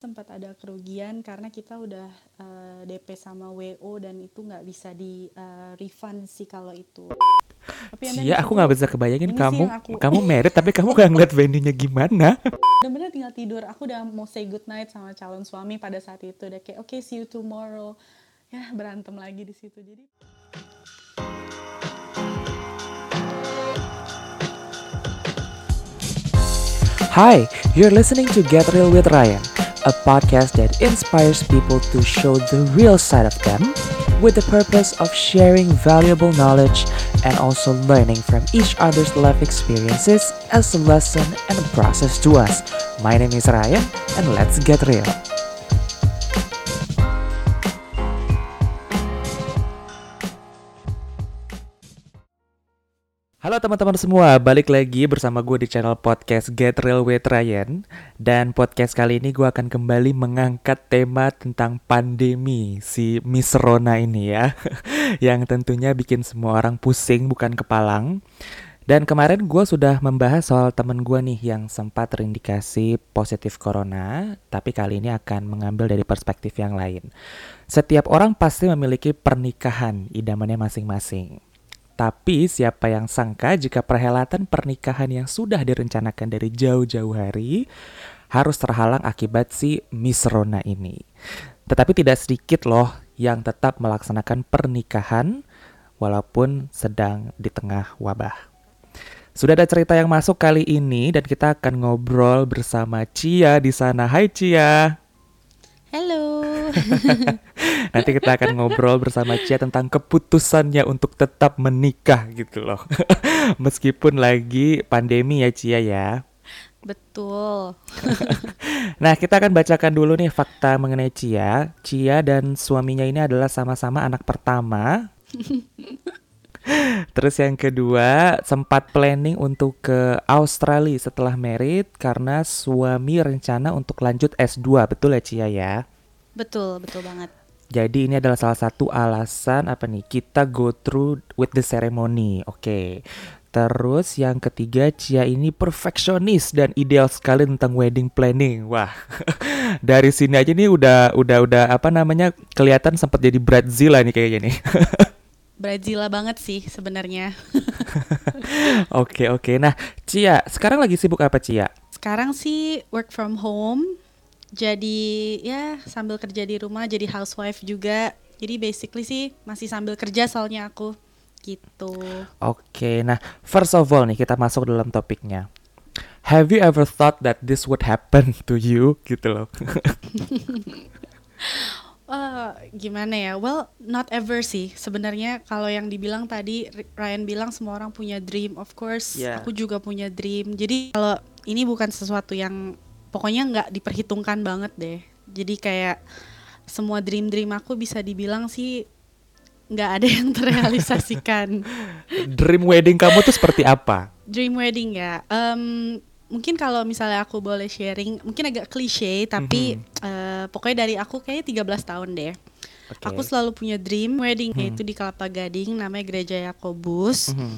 sempat ada kerugian karena kita udah uh, eh, DP sama WO dan itu nggak bisa di uh, refund sih kalau itu. Tapi Cia, aku nggak bisa kebayangin kamu aku... kamu merit tapi kamu gak ngeliat venue-nya gimana. Bener-bener tinggal tidur. Aku udah mau say good night sama calon suami pada saat itu. Udah kayak oke okay, see you tomorrow. Ya berantem lagi di situ. Jadi Hi, you're listening to Get Real with Ryan a podcast that inspires people to show the real side of them with the purpose of sharing valuable knowledge and also learning from each other's life experiences as a lesson and a process to us. My name is Ryan, and let's get real. Halo teman-teman semua, balik lagi bersama gue di channel podcast Get Real with Ryan Dan podcast kali ini gue akan kembali mengangkat tema tentang pandemi si Miss Rona ini ya Yang tentunya bikin semua orang pusing bukan kepalang dan kemarin gue sudah membahas soal temen gue nih yang sempat terindikasi positif corona, tapi kali ini akan mengambil dari perspektif yang lain. Setiap orang pasti memiliki pernikahan idamannya masing-masing. Tapi siapa yang sangka jika perhelatan pernikahan yang sudah direncanakan dari jauh-jauh hari harus terhalang akibat si Miss Rona ini. Tetapi tidak sedikit loh yang tetap melaksanakan pernikahan walaupun sedang di tengah wabah. Sudah ada cerita yang masuk kali ini dan kita akan ngobrol bersama Cia di sana. Hai Cia. Halo. Nanti kita akan ngobrol bersama Cia tentang keputusannya untuk tetap menikah gitu loh. Meskipun lagi pandemi ya Cia ya. Betul. nah, kita akan bacakan dulu nih fakta mengenai Cia. Cia dan suaminya ini adalah sama-sama anak pertama. Terus yang kedua, sempat planning untuk ke Australia setelah merit karena suami rencana untuk lanjut S2. Betul ya Cia ya? Betul, betul banget. Jadi ini adalah salah satu alasan apa nih kita go through with the ceremony. Oke. Okay. Terus yang ketiga Cia ini perfeksionis dan ideal sekali tentang wedding planning. Wah. Dari sini aja nih udah udah udah apa namanya kelihatan sempat jadi Brazil nih kayaknya nih. Brazil banget sih sebenarnya. Oke oke. Okay, okay. Nah, Cia, sekarang lagi sibuk apa Cia? Sekarang sih work from home. Jadi ya sambil kerja di rumah jadi housewife juga. Jadi basically sih masih sambil kerja soalnya aku gitu. Oke, okay, nah first of all nih kita masuk dalam topiknya. Have you ever thought that this would happen to you gitu loh? Uh, gimana ya? Well, not ever sih. Sebenarnya kalau yang dibilang tadi Ryan bilang semua orang punya dream. Of course, yeah. aku juga punya dream. Jadi kalau ini bukan sesuatu yang pokoknya nggak diperhitungkan banget deh. Jadi kayak semua dream-dream aku bisa dibilang sih nggak ada yang terrealisasikan. dream wedding kamu tuh seperti apa? Dream wedding ya. Um, mungkin kalau misalnya aku boleh sharing, mungkin agak klise tapi mm -hmm. uh, pokoknya dari aku kayaknya 13 tahun deh. Okay. Aku selalu punya dream wedding mm -hmm. yaitu di Kelapa Gading namanya Gereja Yakobus. Mm -hmm.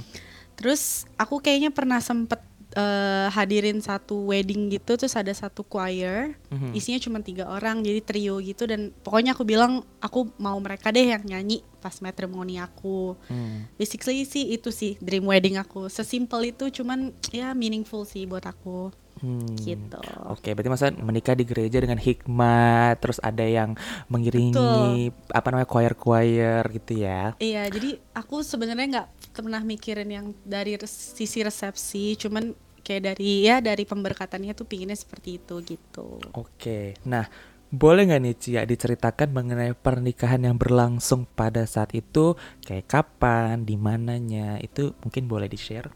Terus aku kayaknya pernah sempet uh, hadirin satu wedding gitu terus ada satu choir mm-hmm. isinya cuma tiga orang jadi trio gitu dan pokoknya aku bilang aku mau mereka deh yang nyanyi pas matrimoni aku mm. basically sih itu sih dream wedding aku sesimpel itu cuman ya meaningful sih buat aku Hmm. gitu. Oke, berarti masa menikah di gereja dengan hikmat, terus ada yang mengiringi Betul. apa namanya choir-choir gitu ya? Iya, jadi aku sebenarnya nggak pernah mikirin yang dari sisi resepsi, cuman kayak dari ya dari pemberkatannya tuh pinginnya seperti itu gitu. Oke, nah boleh nggak nih Cia diceritakan mengenai pernikahan yang berlangsung pada saat itu kayak kapan, di mananya itu mungkin boleh di share?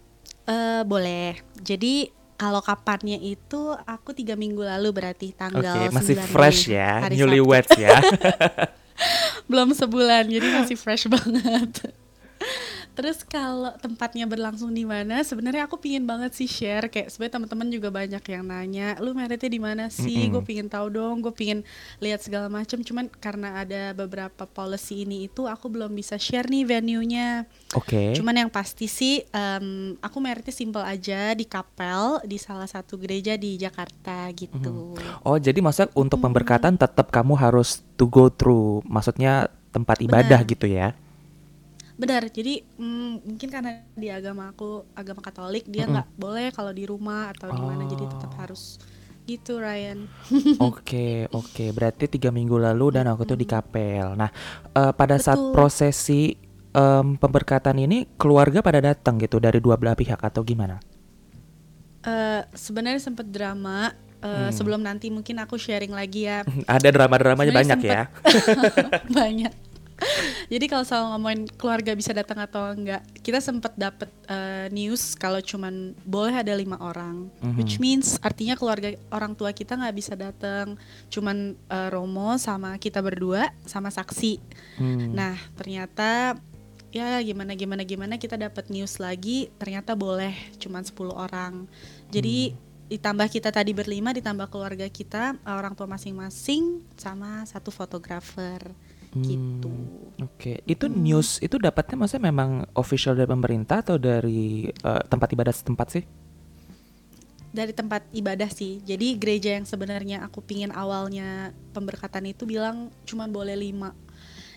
Uh, boleh. Jadi kalau kapannya itu aku tiga minggu lalu berarti tanggal okay, masih fresh ya, newlyweds ya. Belum sebulan, jadi masih fresh banget. Terus kalau tempatnya berlangsung di mana, sebenarnya aku pingin banget sih share kayak sebenarnya teman-teman juga banyak yang nanya, lu meritnya di mana sih? Mm-mm. Gue pingin tahu dong, gue pingin lihat segala macam. Cuman karena ada beberapa policy ini itu, aku belum bisa share nih venue-nya. Oke. Cuman yang pasti sih, em, aku meritnya simple aja di kapel di salah satu gereja di Jakarta gitu. Oh, jadi maksudnya untuk pemberkatan tetap kamu harus to go through, maksudnya tempat ibadah Benar. gitu ya? Benar, jadi mm, mungkin karena di agama aku agama Katolik dia nggak boleh kalau di rumah atau di mana, jadi tetap Oh. harus gitu Ryan. Oke, oke. Berarti tiga minggu lalu dan aku tuh di kapel. Nah, eh, pada saat Betul. prosesi em, pemberkatan ini, keluarga pada datang gitu dari dua belah pihak atau gimana? Eh, Sebenarnya sempet drama. eh, Hmm. Sebelum nanti mungkin aku sharing lagi ya Ada drama-dramanya banyak ya? banyak. Jadi kalau soal ngomongin keluarga bisa datang atau enggak, kita sempet dapet eh, news kalau cuman boleh ada lima orang, Mhm. which means artinya keluarga orang tua kita nggak bisa datang, cuman eh, Romo sama kita berdua sama saksi. Hmm. Nah ternyata ya gimana gimana gimana kita dapat news lagi ternyata boleh cuman 10 orang. Jadi ditambah kita tadi berlima ditambah keluarga kita orang tua masing-masing sama satu fotografer gitu. Hmm, Oke, itu news itu dapatnya maksudnya memang official dari pemerintah atau dari eh, tempat ibadah setempat sih? Dari tempat ibadah sih. Jadi gereja yang sebenarnya aku pingin awalnya pemberkatan itu bilang cuman boleh lima.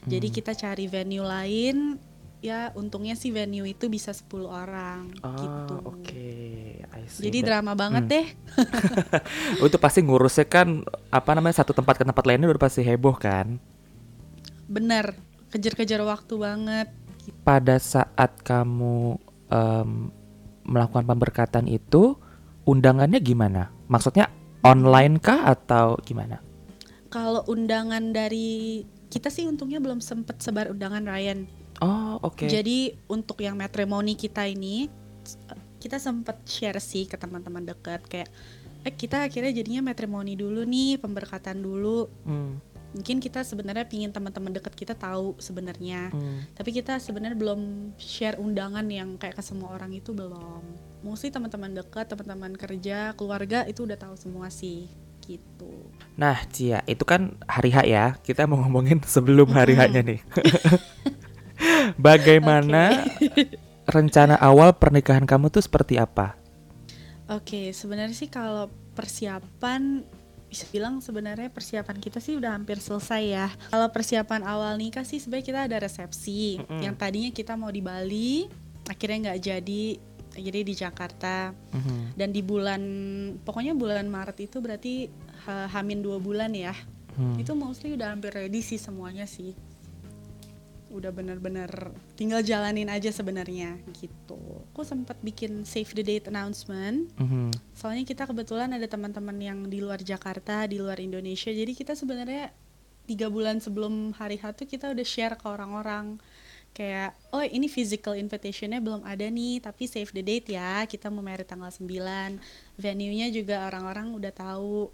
Jadi Hmm. kita cari venue lain. Ya untungnya sih venue itu bisa 10 orang gitu. Ah, oke. I see. Jadi drama banget Hmm. deh. Oh, itu pasti ngurusnya kan apa namanya satu tempat ke tempat lainnya udah pasti heboh kan? Bener, kejar-kejar waktu banget. Pada saat kamu em, melakukan pemberkatan itu undangannya gimana? Maksudnya online kah atau gimana? Kalau undangan dari kita sih untungnya belum sempet sebar undangan Ryan. Oh, oke. Jadi untuk yang matrimoni kita ini kita sempet share sih ke teman-teman dekat kayak eh kita akhirnya jadinya matrimoni dulu nih, pemberkatan dulu. Hmm, Mungkin kita sebenarnya pingin teman-teman dekat kita tahu sebenarnya. hmm. Tapi kita sebenarnya belum share undangan yang kayak ke semua orang itu belum. Mostly teman-teman dekat, teman-teman kerja, keluarga itu udah tahu semua sih gitu. Nah, Cia, itu kan hari H ya. Kita mau ngomongin sebelum hari H-nya nih. Bagaimana rencana awal pernikahan kamu tuh seperti apa? Oke, sebenarnya sih kalau persiapan bisa bilang sebenarnya persiapan kita sih udah hampir selesai ya. Kalau persiapan awal nikah sih sebenarnya kita ada resepsi. Mm-mm. Yang tadinya kita mau di Bali, akhirnya nggak jadi, jadi di Jakarta. Mhm, Dan di bulan, pokoknya bulan Maret itu berarti ha- hamin dua bulan ya. hmm. Itu mostly udah hampir ready sih semuanya sih. Udah bener-bener tinggal jalanin aja sebenarnya gitu. Aku sempat bikin save the date announcement. Mhm. Soalnya kita kebetulan ada teman-teman yang di luar Jakarta, di luar Indonesia. Jadi kita sebenarnya tiga bulan sebelum hari H tuh kita udah share ke orang-orang kayak oh ini physical invitationnya belum ada nih tapi save the date ya kita mau married tanggal 9 venue-nya juga orang-orang udah tahu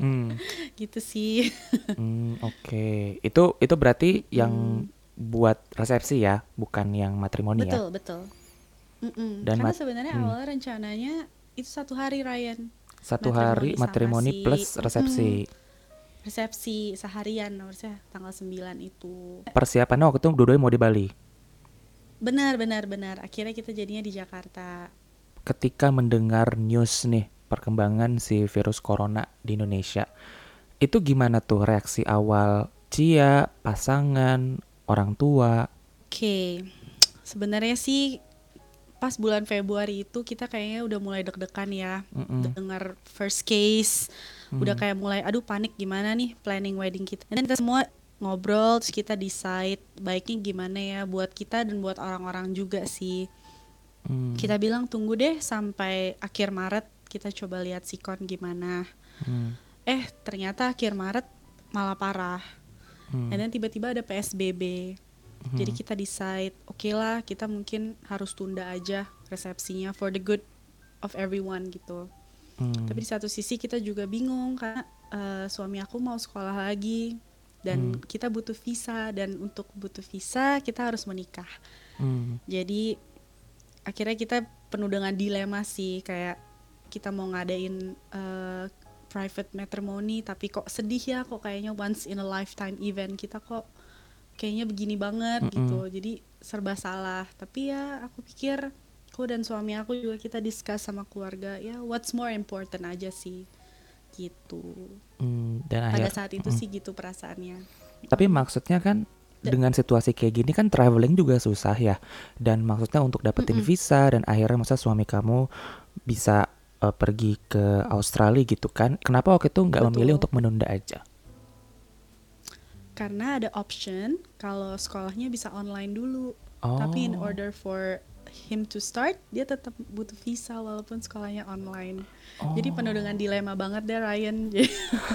Hmm, gitu sih hmm, Oke, itu itu berarti yang buat resepsi ya, bukan yang matrimoni ya? betul betul. Dan karena sebenarnya hmm. awalnya rencananya itu satu hari Ryan Satu Matrimoni hari matrimoni si- plus resepsi. resepsi seharian harusnya tanggal 9 itu Persiapannya waktu itu dua-duanya mau di Bali. benar benar benar akhirnya kita jadinya di Jakarta Ketika mendengar news nih perkembangan si virus corona di Indonesia, itu gimana tuh reaksi awal Cia, pasangan, orang tua? Oke, sebenarnya sih pas bulan Februari itu kita kayaknya udah mulai deg-degan ya, Mm-mm. dengar first case, udah Hmm. kayak mulai aduh panik gimana nih planning wedding kita. Dan kita semua ngobrol, terus kita decide baiknya gimana ya buat kita dan buat orang-orang juga sih. Hmm, Kita bilang tunggu deh sampai akhir Maret kita coba lihat sikon gimana. hmm, Eh ternyata akhir Maret malah parah. Hmm, Dan then tiba-tiba ada PSBB. Jadi hmm. kita decide, oke lah kita mungkin harus tunda aja resepsinya for the good of everyone gitu. Hmm. Tapi di satu sisi kita juga bingung karena eh, suami aku mau sekolah lagi. dan hmm. kita butuh visa dan untuk butuh visa kita harus menikah hmm. jadi akhirnya kita penuh dengan dilema sih kayak kita mau ngadain uh, private matrimony tapi kok sedih ya kok kayaknya once in a lifetime event kita kok kayaknya begini banget mm -hmm. gitu jadi serba salah tapi ya aku pikir aku dan suami aku juga kita discuss sama keluarga ya what's more important aja sih gitu mm, dan pada akhir, saat itu mm. sih gitu perasaannya tapi maksudnya kan dengan situasi kayak gini kan traveling juga susah ya dan maksudnya untuk dapetin mm -mm. visa dan akhirnya masa suami kamu bisa uh, pergi ke Australia gitu kan kenapa waktu itu nggak memilih untuk menunda aja karena ada option kalau sekolahnya bisa online dulu. Oh. Tapi in oh. order for him to start, dia tetap butuh visa walaupun sekolahnya online. Oh. Jadi penuh dengan dilema banget deh Ryan.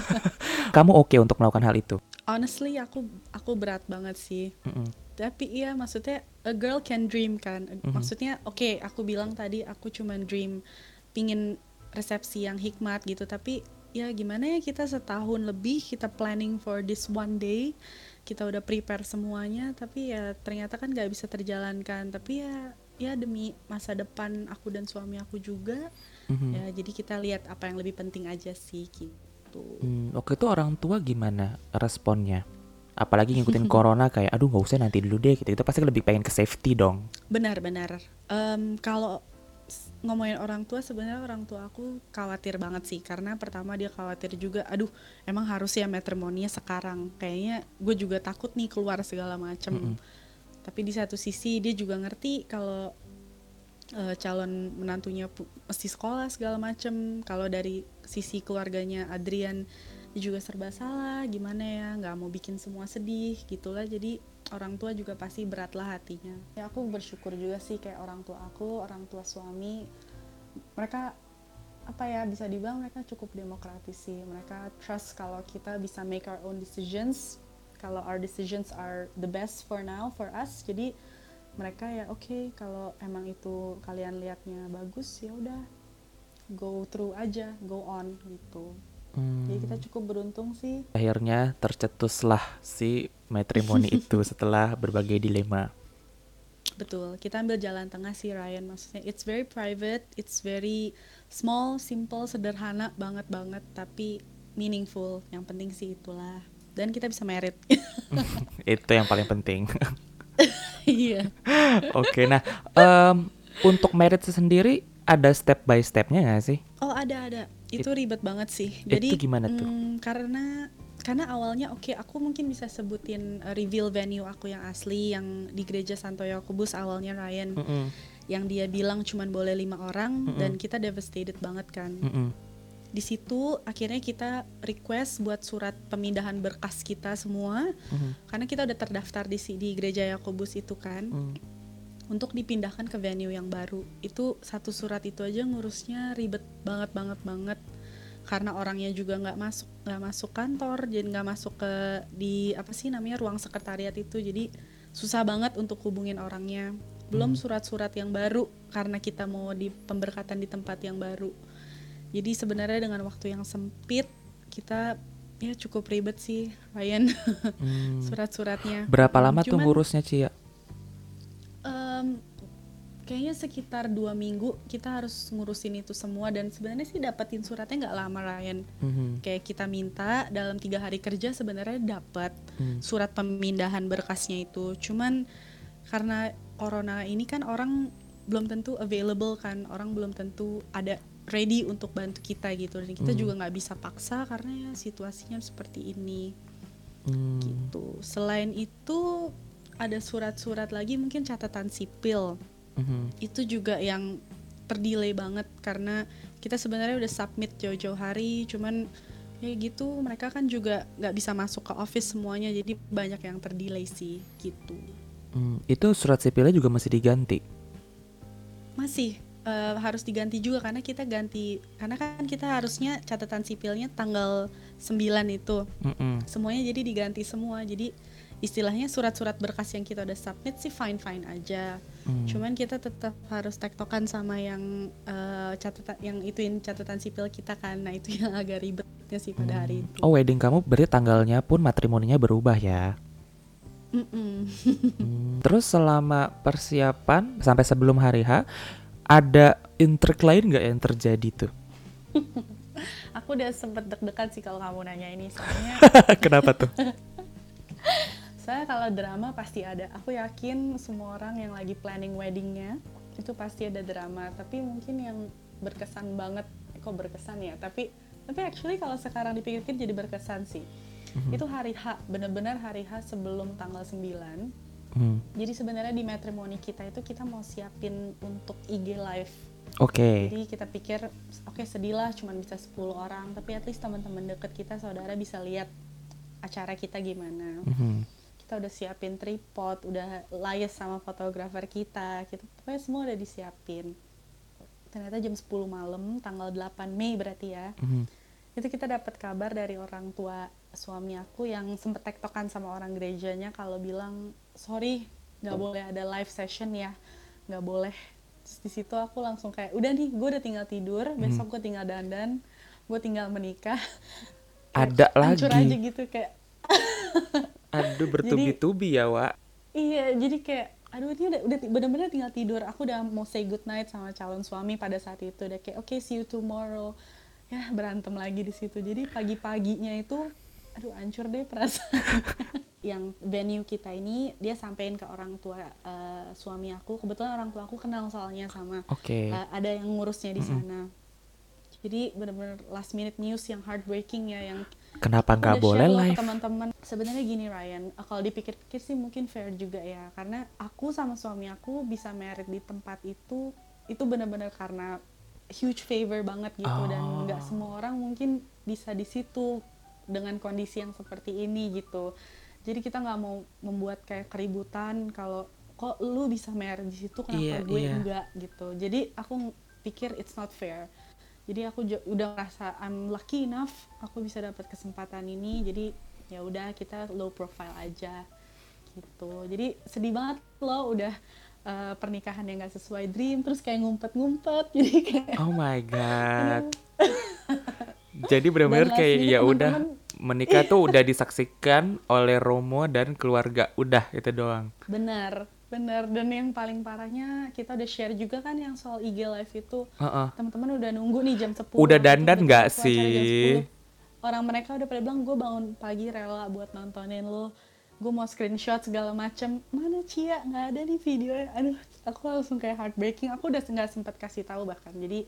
Kamu oke okay untuk melakukan hal itu? Honestly, aku aku berat banget sih. Mm -mm. Tapi iya, maksudnya a girl can dream kan. Mm -hmm. Maksudnya oke, okay, aku bilang tadi aku cuma dream pingin resepsi yang hikmat gitu. Tapi ya gimana ya kita setahun lebih kita planning for this one day. Kita udah prepare semuanya tapi ya ternyata kan nggak bisa terjalankan. Tapi ya ya demi masa depan aku dan suami aku juga mm-hmm. ya jadi kita lihat apa yang lebih penting aja sih gitu. Hmm, oke itu orang tua gimana responnya? Apalagi ngikutin corona kayak aduh nggak usah nanti dulu deh gitu. Itu pasti lebih pengen ke safety dong. Benar benar. Um, kalau ngomongin orang tua sebenarnya orang tua aku khawatir banget sih. Karena pertama dia khawatir juga aduh emang harus ya matrimoninya sekarang. Kayaknya gue juga takut nih keluar segala macem. Mm -hmm. tapi di satu sisi dia juga ngerti kalau uh, calon menantunya mesti sekolah segala macem. Kalau dari sisi keluarganya Adrian dia juga serba salah. Gimana ya nggak mau bikin semua sedih gitulah jadi orang tua juga pasti berat lah hatinya. Ya aku bersyukur juga sih kayak orang tua aku orang tua suami. Mereka apa ya bisa dibilang mereka cukup demokratis sih. Mereka trust kalau kita bisa make our own decisions kalau our decisions are the best for now for us. Jadi mereka ya oke okay, kalau emang itu kalian lihatnya bagus ya udah go through aja go on gitu Hmm. Jadi kita cukup beruntung sih. Akhirnya tercetuslah si matrimoni itu setelah berbagai dilema. Betul, kita ambil jalan tengah sih Ryan. Maksudnya it's very private, it's very small, simple, sederhana banget banget, tapi meaningful. Yang penting sih itulah. Dan kita bisa merit. itu yang paling penting. Iya. Oke, nah um, untuk merit sendiri ada step by stepnya nggak sih? Ada ada itu ribet banget sih. Jadi itu gimana tuh? Hmm, karena karena awalnya oke okay, aku mungkin bisa sebutin uh, reveal venue aku yang asli yang di gereja Santo Yakobus awalnya Ryan mm -hmm. yang dia bilang cuman boleh lima orang mm -hmm. dan kita devastated banget kan. Mm -hmm. Di situ akhirnya kita request buat surat pemindahan berkas kita semua mm -hmm. karena kita udah terdaftar di di gereja Yakobus itu kan. Mm -hmm untuk dipindahkan ke venue yang baru. Itu satu surat itu aja ngurusnya ribet banget banget banget. Karena orangnya juga nggak masuk nggak masuk kantor jadi nggak masuk ke di apa sih namanya ruang sekretariat itu. Jadi susah banget untuk hubungin orangnya. Belum hmm. surat-surat yang baru karena kita mau di pemberkatan di tempat yang baru. Jadi sebenarnya dengan waktu yang sempit kita ya cukup ribet sih Ryan. Hmm. surat-suratnya. Berapa lama Cuman, tuh ngurusnya Cia um, kayaknya sekitar dua minggu kita harus ngurusin itu semua dan sebenarnya sih dapetin suratnya nggak lama Ryan mm-hmm. kayak kita minta dalam tiga hari kerja sebenarnya dapat mm. surat pemindahan berkasnya itu cuman karena corona ini kan orang belum tentu available kan orang belum tentu ada ready untuk bantu kita gitu dan kita mm. juga nggak bisa paksa karena ya situasinya seperti ini mm. gitu selain itu ada surat-surat lagi mungkin catatan sipil mm-hmm. itu juga yang terdelay banget karena kita sebenarnya udah submit jauh-jauh hari cuman ya gitu mereka kan juga nggak bisa masuk ke office semuanya jadi banyak yang terdelay sih gitu. Mm, itu surat sipilnya juga masih diganti? Masih uh, harus diganti juga karena kita ganti karena kan kita harusnya catatan sipilnya tanggal 9 itu. Mm -mm. semuanya jadi diganti semua. Jadi istilahnya surat-surat berkas yang kita udah submit sih fine fine aja. Hmm. cuman kita tetap harus tektokan sama yang uh, catatan yang ituin catatan sipil kita kan. Nah itu yang agak ribetnya sih pada hari hmm. itu. Oh wedding kamu berarti tanggalnya pun matrimoninya berubah ya? Hmm, terus selama persiapan sampai sebelum hari H ada intrik lain nggak yang terjadi tuh? Aku udah sempet deg-degan sih kalau kamu nanya ini soalnya kenapa tuh? Saya kalau drama pasti ada. Aku yakin semua orang yang lagi planning weddingnya itu pasti ada drama. Tapi mungkin yang berkesan banget eh, kok berkesan ya? Tapi tapi actually kalau sekarang dipikir-pikir jadi berkesan sih. Mm-hmm. itu hari H benar-benar hari H sebelum tanggal 9 mm. jadi sebenarnya di matrimoni kita itu kita mau siapin untuk IG live Oke. Okay. Jadi kita pikir, oke okay, sedih lah, cuma bisa 10 orang, tapi at least teman-teman deket kita, saudara bisa lihat acara kita gimana. Mm -hmm kita udah siapin tripod udah layas sama fotografer kita kita pokoknya semua udah disiapin ternyata jam 10 malam tanggal 8 Mei berarti ya mm-hmm. itu kita dapat kabar dari orang tua suami aku yang sempet tektokan sama orang gerejanya kalau bilang sorry nggak boleh ada live session ya nggak boleh Terus di situ aku langsung kayak udah nih gue udah tinggal tidur mm-hmm. besok gue tinggal dandan gue tinggal menikah ada lagi aja gitu kayak Aduh bertubi-tubi ya, Wak. Iya, jadi kayak aduh ini udah udah bener-bener tinggal tidur. Aku udah mau say good night sama calon suami pada saat itu. Udah kayak oke okay, see you tomorrow. Ya berantem lagi di situ. Jadi pagi-paginya itu aduh hancur deh perasaan. yang venue kita ini dia sampein ke orang tua uh, suami aku. Kebetulan orang tua aku kenal soalnya sama okay. uh, eh, ada yang ngurusnya di sana. Mm -hmm jadi benar-benar last minute news yang heartbreaking ya yang kenapa nggak boleh live teman-teman sebenarnya gini Ryan kalau dipikir-pikir sih mungkin fair juga ya karena aku sama suami aku bisa merit di tempat itu itu benar-benar karena huge favor banget gitu oh. dan nggak semua orang mungkin bisa di situ dengan kondisi yang seperti ini gitu. Jadi kita nggak mau membuat kayak keributan kalau kok lu bisa merit di situ? Kenapa yeah, gue yeah. enggak? gitu. Jadi aku pikir it's not fair. Jadi aku udah ngerasa I'm lucky enough aku bisa dapat kesempatan ini. Jadi ya udah kita low profile aja gitu. Jadi sedih banget loh udah uh, pernikahan yang gak sesuai dream terus kayak ngumpet-ngumpet. Jadi kayak oh my god jadi benar-benar kayak ya udah menikah tuh udah disaksikan oleh Romo dan keluarga udah itu doang benar Bener, dan yang paling parahnya kita udah share juga kan yang soal IG live itu. Uh-uh. Teman-teman udah nunggu nih jam 10. Udah dandan nggak sih? Orang mereka udah pada bilang gue bangun pagi rela buat nontonin lo. Gue mau screenshot segala macem. Mana Cia? Nggak ada nih video. Aduh, aku langsung kayak heartbreaking. Aku udah nggak sempat kasih tahu bahkan. Jadi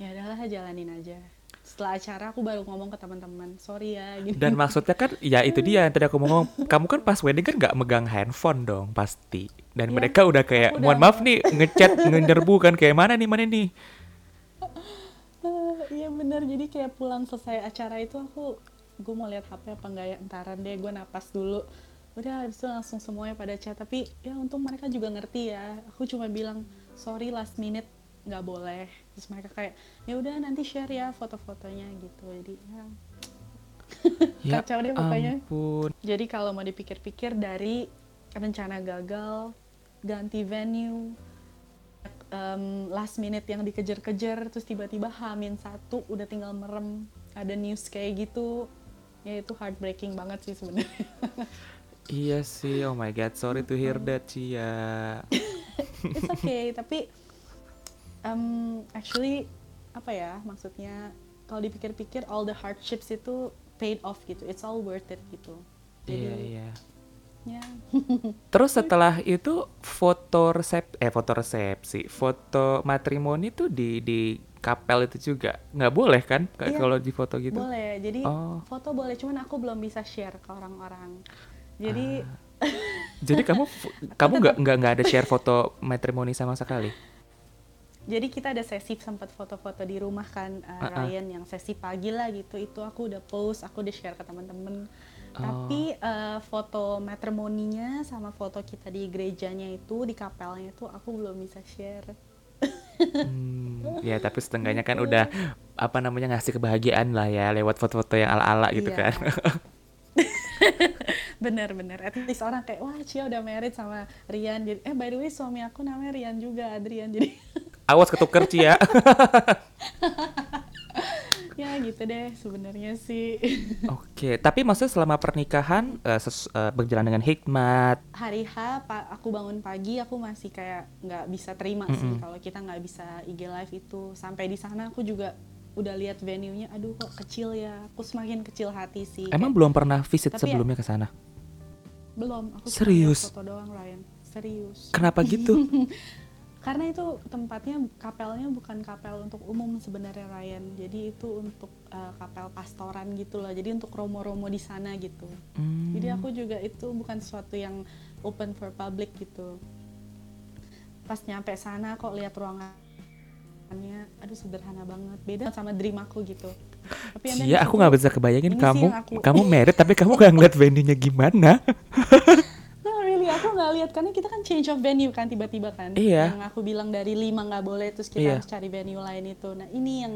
ya udahlah jalanin aja setelah acara aku baru ngomong ke teman-teman sorry ya gitu. dan maksudnya kan ya itu dia yang tadi aku ngomong. Kamu kan pas wedding kan nggak megang handphone dong pasti. Dan ya, mereka udah kayak mohon maaf nih ngechat ngenyerbu kan kayak mana nih mana nih? Iya benar jadi kayak pulang selesai acara itu aku gue mau lihat HP apa enggak ya? Entaran deh gue napas dulu. Udah habis itu langsung semuanya pada chat. Tapi ya untung mereka juga ngerti ya. Aku cuma bilang sorry last minute nggak boleh. Terus mereka kayak ya udah nanti share ya foto-fotonya gitu. Jadi ya, ya kacau deh pokoknya. ampun. jadi kalau mau dipikir-pikir dari rencana gagal ganti venue um, last minute yang dikejar-kejar terus tiba-tiba hamin satu udah tinggal merem ada news kayak gitu ya itu heartbreaking banget sih sebenarnya. Iya sih oh my god sorry to hear that Cia. It's okay tapi um, actually apa ya maksudnya kalau dipikir-pikir all the hardships itu paid off gitu. It's all worth it gitu. Jadi iya iya. ya. Terus setelah itu foto resep eh foto resepsi foto matrimoni tuh di di kapel itu juga. Nggak boleh kan iya, kalau di foto gitu? boleh. Jadi oh. foto boleh cuman aku belum bisa share ke orang-orang. Jadi ah. jadi kamu kamu nggak nggak nggak ada share foto matrimoni sama sekali jadi kita ada sesi sempat foto-foto di rumah kan uh, uh -uh. Ryan yang sesi pagi lah gitu itu aku udah post aku udah share ke teman-teman oh. tapi uh, foto matrimoninya sama foto kita di gerejanya itu di kapelnya itu aku belum bisa share hmm, ya tapi setengahnya kan udah apa namanya ngasih kebahagiaan lah ya lewat foto-foto yang ala-ala gitu iya. kan Bener-bener, at least orang kayak wah Cia udah married sama Rian. Jadi eh by the way suami aku namanya Rian juga, Adrian. Jadi Awas ketuker Cia. ya gitu deh sebenarnya sih. Oke, tapi maksudnya selama pernikahan uh, ses, uh, berjalan dengan hikmat. Hari H pa aku bangun pagi aku masih kayak nggak bisa terima mm -mm. sih kalau kita nggak bisa IG live itu. Sampai di sana aku juga udah lihat venue-nya, aduh kok kecil ya. Aku semakin kecil hati sih. Emang kayak, belum pernah visit ya sebelumnya ya, ke sana? Belum, aku serius. foto doang Ryan. Serius. Kenapa gitu? karena itu tempatnya kapelnya bukan kapel untuk umum sebenarnya Ryan. Jadi itu untuk uh, kapel pastoran gitu loh. Jadi untuk romo-romo di sana gitu. Hmm. jadi aku juga itu bukan sesuatu yang open for public gitu. Pas nyampe sana kok lihat ruangannya aduh sederhana banget. Beda sama dream aku gitu. Tapi Iya, aku nggak bisa kebayangin kamu aku... kamu merit tapi kamu gak ngeliat venue-nya gimana aku nggak lihat karena kita kan change of venue kan tiba-tiba kan. Iya. yang aku bilang dari lima nggak boleh terus kita iya. harus cari venue lain itu. Nah ini yang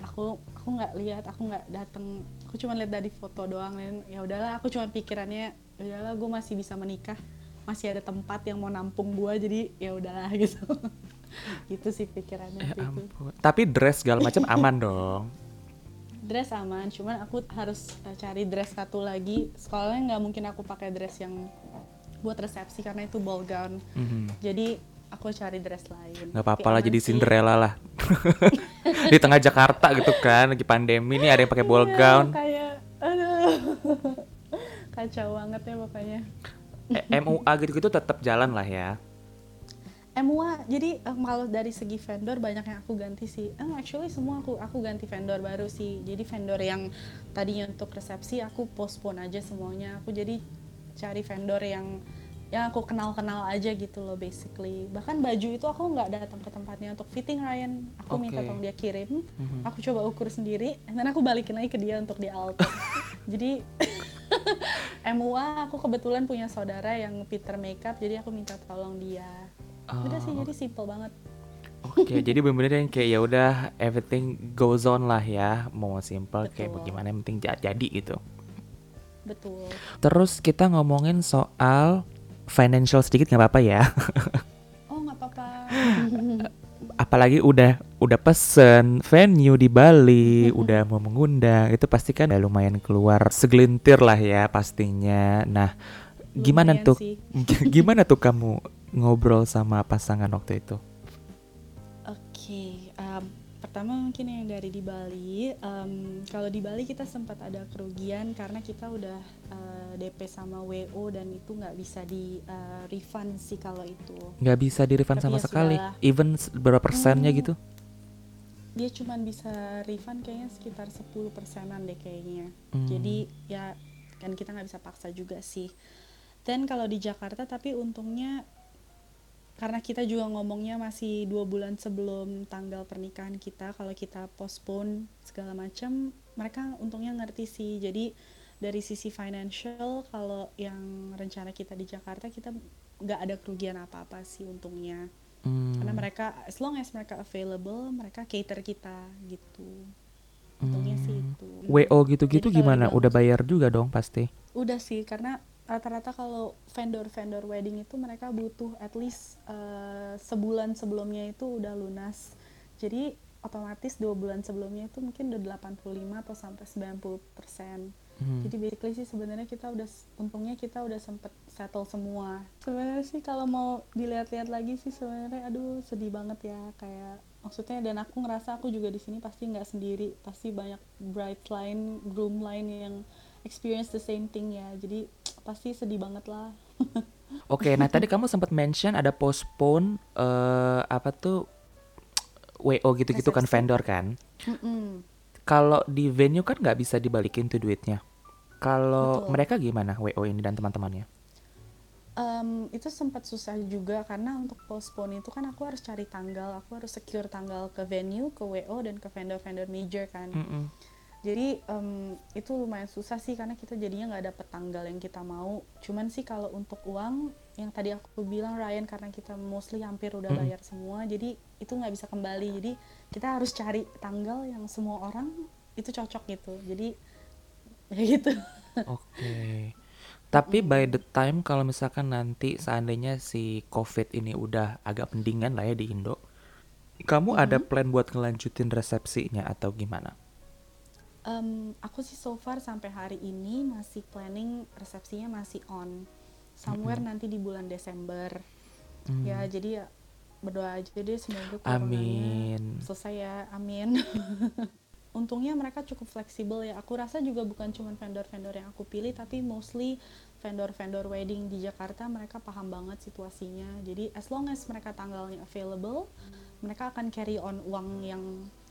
aku aku nggak lihat aku nggak datang aku cuma lihat dari foto doang dan ya udahlah aku cuma pikirannya ya udahlah gue masih bisa menikah. Masih ada tempat yang mau nampung gue jadi ya udahlah gitu. Gitu sih pikirannya ya ampun. tapi dress segala macam aman dong. Dress aman cuman aku harus uh, cari dress satu lagi. Sekolahnya nggak mungkin aku pakai dress yang buat resepsi karena itu ball gown. Mm-hmm. Jadi aku cari dress lain. Gak apa-apa lah jadi Cinderella lah. di tengah Jakarta gitu kan, lagi pandemi nih ada yang pakai ball iya, gown. Kayak aduh. Kacau banget ya pokoknya. E, MUA gitu-gitu tetap jalan lah ya. MUA jadi um, kalau dari segi vendor banyak yang aku ganti sih. Um, actually semua aku aku ganti vendor baru sih. Jadi vendor yang tadinya untuk resepsi aku postpone aja semuanya. Aku jadi cari vendor yang yang aku kenal-kenal aja gitu loh basically bahkan baju itu aku nggak datang ke tempatnya untuk fitting Ryan aku okay. minta tolong dia kirim mm-hmm. aku coba ukur sendiri dan aku balikin lagi ke dia untuk di alter jadi MUA aku kebetulan punya saudara yang Peter makeup jadi aku minta tolong dia oh. udah sih jadi simple banget Oke, okay, jadi bener-bener yang kayak ya udah everything goes on lah ya, mau simple Betul. kayak bagaimana yang penting jadi gitu. Betul. Terus kita ngomongin soal financial sedikit nggak apa-apa ya? oh nggak apa-apa. Apalagi udah udah pesen venue di Bali, udah mau mengundang, itu pasti kan udah lumayan keluar segelintir lah ya pastinya. Nah, gimana lumayan tuh? gimana tuh kamu ngobrol sama pasangan waktu itu? Pertama mungkin yang dari di Bali um, kalau di Bali kita sempat ada kerugian karena kita udah uh, eh, DP sama WO dan itu nggak bisa di uh, refund sih kalau itu. Nggak bisa di refund sama ya sekali sudah, even berapa persennya hmm, gitu? Dia cuma bisa refund kayaknya sekitar 10 persenan deh kayaknya. Hmm. jadi ya kan kita nggak bisa paksa juga sih. Dan kalau di Jakarta tapi untungnya karena kita juga ngomongnya masih dua bulan sebelum tanggal pernikahan kita kalau kita postpone segala macam mereka untungnya ngerti sih. Jadi dari sisi financial kalau yang rencana kita di Jakarta kita nggak ada kerugian apa apa sih untungnya. Hmm. karena mereka as long as mereka available mereka cater kita gitu. Untungnya hmm. sih itu wo gitu-gitu gimana? udah bayar juga dong pasti? Udah sih karena rata-rata kalau vendor-vendor wedding itu mereka butuh at least uh, sebulan sebelumnya itu udah lunas. Jadi otomatis dua bulan sebelumnya itu mungkin udah 85 atau sampai 90 persen. Hmm. jadi basically sih sebenarnya kita udah untungnya kita udah sempet settle semua. Sebenarnya sih kalau mau dilihat-lihat lagi sih sebenarnya aduh sedih banget ya. Kayak maksudnya dan aku ngerasa aku juga di sini pasti nggak sendiri. Pasti banyak bride line groom line yang experience the same thing ya. Jadi pasti sedih banget lah Oke, okay, nah tadi kamu sempat mention ada postpone uh, apa tuh WO gitu-gitu kan vendor kan? Kalau di venue kan nggak bisa dibalikin tuh duitnya. Kalau mereka gimana WO ini dan teman-temannya? Um, itu sempat susah juga karena untuk postpone itu kan aku harus cari tanggal, aku harus secure tanggal ke venue, ke WO dan ke vendor-vendor major kan. Mm -mm jadi um, itu lumayan susah sih karena kita jadinya nggak dapet tanggal yang kita mau. Cuman sih kalau untuk uang yang tadi aku bilang Ryan karena kita mostly hampir udah bayar semua jadi itu nggak bisa kembali. Jadi kita harus cari tanggal yang semua orang itu cocok gitu. Jadi ya gitu. Oke. Okay. Tapi by the time kalau misalkan nanti seandainya si COVID ini udah agak pendingan lah ya di Indo, kamu ada plan buat ngelanjutin resepsinya atau gimana? Um, aku sih so far sampai hari ini masih planning resepsinya masih on somewhere nanti di bulan Desember. Hmm. Ya jadi ya berdoa aja deh semoga Amin. selesai ya. Amin. Untungnya mereka cukup fleksibel ya. Aku rasa juga bukan cuma vendor-vendor yang aku pilih tapi mostly vendor-vendor wedding di Jakarta mereka paham banget situasinya. Jadi as long as mereka tanggalnya available, mereka akan carry on uang yang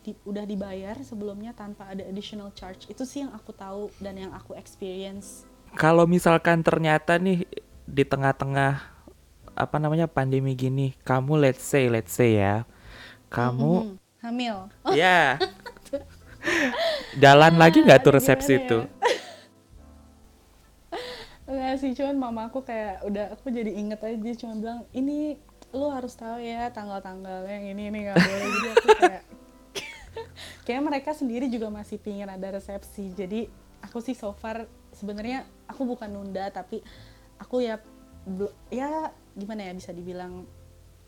di, udah dibayar sebelumnya tanpa ada additional charge. Itu sih yang aku tahu dan yang aku experience. Kalau misalkan ternyata nih di tengah-tengah apa namanya pandemi gini, kamu let's say let's say ya, kamu mm -hmm. hamil. Oh. Ya. Jalan lagi nggak tuh resepsi ya? itu? Enggak sih, cuman mama aku kayak udah aku jadi inget aja cuma bilang ini lu harus tahu ya tanggal-tanggal yang ini ini nggak boleh jadi aku kayak kayak mereka sendiri juga masih pingin ada resepsi. Jadi aku sih so far sebenarnya aku bukan nunda tapi aku ya ya gimana ya bisa dibilang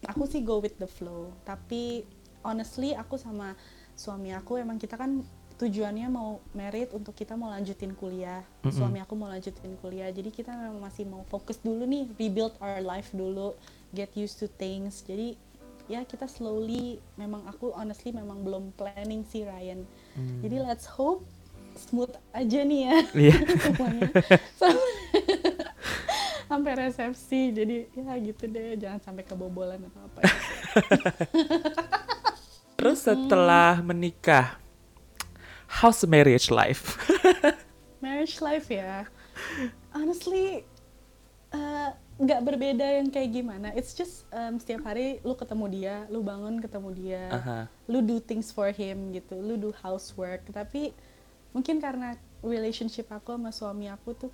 aku sih go with the flow. Tapi honestly aku sama suami aku emang kita kan tujuannya mau merit untuk kita mau lanjutin kuliah. Mm -hmm. suami aku mau lanjutin kuliah. Jadi kita memang masih mau fokus dulu nih rebuild our life dulu get used to things. Jadi ya kita slowly memang aku honestly memang belum planning sih Ryan. Mm. jadi let's hope smooth aja nih ya yeah. semuanya. Sampai resepsi jadi ya gitu deh jangan sampai kebobolan atau apa terus setelah menikah how's marriage life? Marriage life ya? Honestly nggak berbeda yang kayak gimana. It's just um, setiap hari lu ketemu dia lu bangun ketemu dia uh-huh. lu do things for him gitu lu do housework. Tapi mungkin karena relationship aku sama suami aku tuh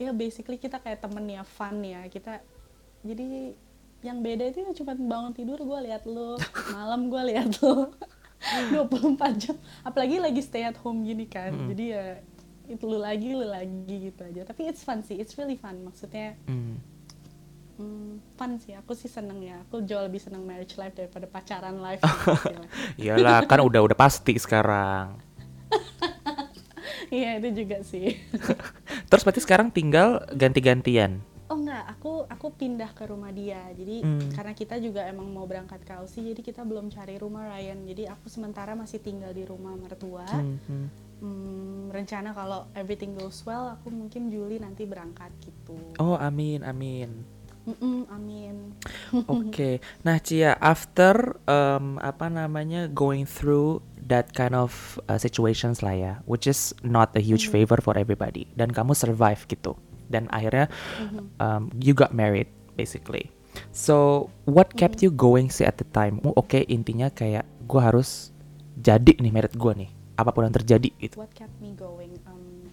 ya basically kita kayak temen ya fun ya. Kita jadi yang beda itu ya cuma bangun tidur gue lihat lu malam gue lihat lu. 24 jam apalagi lagi stay at home gini kan. Mm. jadi ya itu lu lagi lu lagi gitu aja. Tapi it's fun sih it's really fun. Maksudnya mm. Mm, fun sih aku sih seneng ya aku jauh lebih seneng marriage life daripada pacaran life iyalah kan udah udah pasti sekarang iya itu juga sih terus berarti sekarang tinggal ganti-gantian Oh enggak, aku aku pindah ke rumah dia. Jadi hmm. karena kita juga emang mau berangkat ke Aussie, jadi kita belum cari rumah Ryan. Jadi aku sementara masih tinggal di rumah mertua. Hmm, hmm. Hmm, rencana kalau everything goes well, aku mungkin Juli nanti berangkat gitu. Oh amin amin. Mm-mm, amin. Oke, okay. nah Cia, after um, apa namanya going through that kind of uh, situations lah ya, which is not a huge mm. favor for everybody, dan kamu survive gitu dan akhirnya mm-hmm. um, you got married basically. So what kept mm-hmm. you going sih at the time? Oh, Oke okay, intinya kayak gue harus jadi nih merit gue nih apa pun yang terjadi gitu. What kept me going? Um,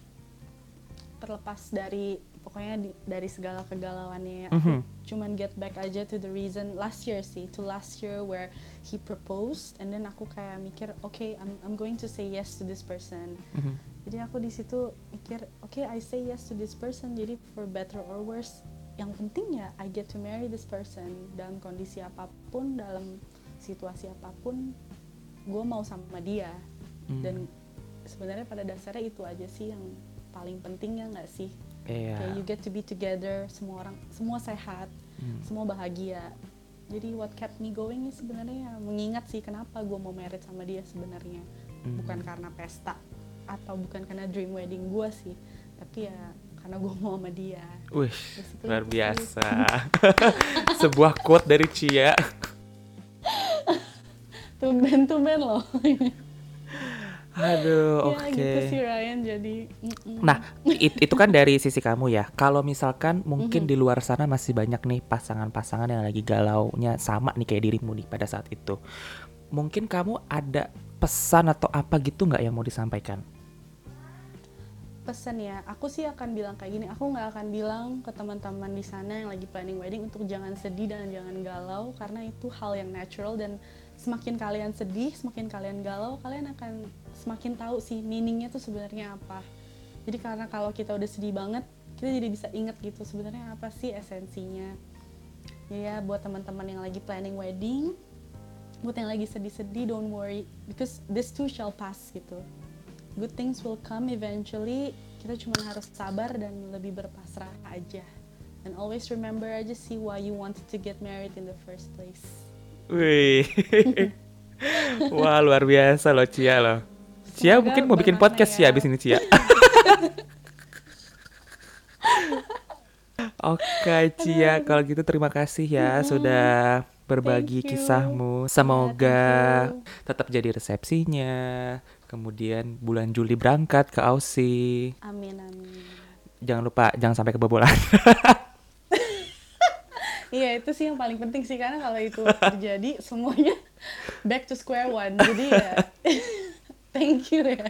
terlepas dari pokoknya di, dari segala kegalauannya mm -hmm. cuman get back aja to the reason last year sih to last year where he proposed and then aku kayak mikir oke okay, I'm I'm going to say yes to this person mm -hmm. jadi aku di situ mikir oke okay, I say yes to this person jadi for better or worse yang penting ya I get to marry this person dalam kondisi apa pun dalam situasi apa pun gue mau sama dia mm. dan sebenarnya pada dasarnya itu aja sih yang paling penting ya nggak sih yeah. kayak you get to be together semua orang semua sehat hmm. semua bahagia. Jadi what kept me going sebenarnya ya mengingat sih kenapa gue mau married sama dia sebenarnya. Hmm. bukan karena pesta atau bukan karena dream wedding gue sih tapi ya karena gue mau sama dia. Wih, luar biasa. Sebuah quote dari Cia. Tumben-tumben loh Aduh, ya, oke. Okay. gitu sih Ryan jadi. Nah, it, itu kan dari sisi kamu ya. Kalau misalkan mungkin mm-hmm. di luar sana masih banyak nih pasangan-pasangan yang lagi galaunya sama nih kayak dirimu nih pada saat itu. Mungkin kamu ada pesan atau apa gitu nggak yang mau disampaikan? Pesan ya, aku sih akan bilang kayak gini. Aku nggak akan bilang ke teman-teman di sana yang lagi planning wedding untuk jangan sedih dan jangan galau karena itu hal yang natural dan semakin kalian sedih, semakin kalian galau, kalian akan semakin tahu sih meaningnya tuh sebenarnya apa. Jadi karena kalau kita udah sedih banget, kita jadi bisa inget gitu sebenarnya apa sih esensinya. Ya, ya buat teman-teman yang lagi planning wedding buat yang lagi sedih-sedih don't worry because this too shall pass gitu. Good things will come eventually. Kita cuma harus sabar dan lebih berpasrah aja. And always remember aja sih why you wanted to get married in the first place Wih. Wah luar biasa loh Cia loh. Cia mungkin mau bikin podcast ya abis ini Cia. Oke Cia, kalau gitu terima kasih ya mm-hmm. sudah berbagi kisahmu. Semoga tetap jadi resepsinya. Kemudian bulan Juli berangkat ke Aussie. Amin amin. Jangan lupa jangan sampai kebobolan. iya itu sih yang paling penting sih karena kalau itu terjadi semuanya back to square one. Jadi ya thank you ya.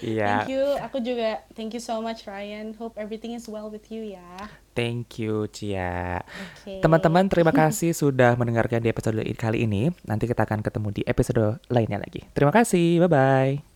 Iya. Thank you. Aku juga thank you so much Ryan. Hope everything is well with you ya. Thank you Cia. Okay. Teman-teman terima kasih sudah mendengarkan di episode kali ini. Nanti kita akan ketemu di episode lainnya lagi. Terima kasih. Bye bye.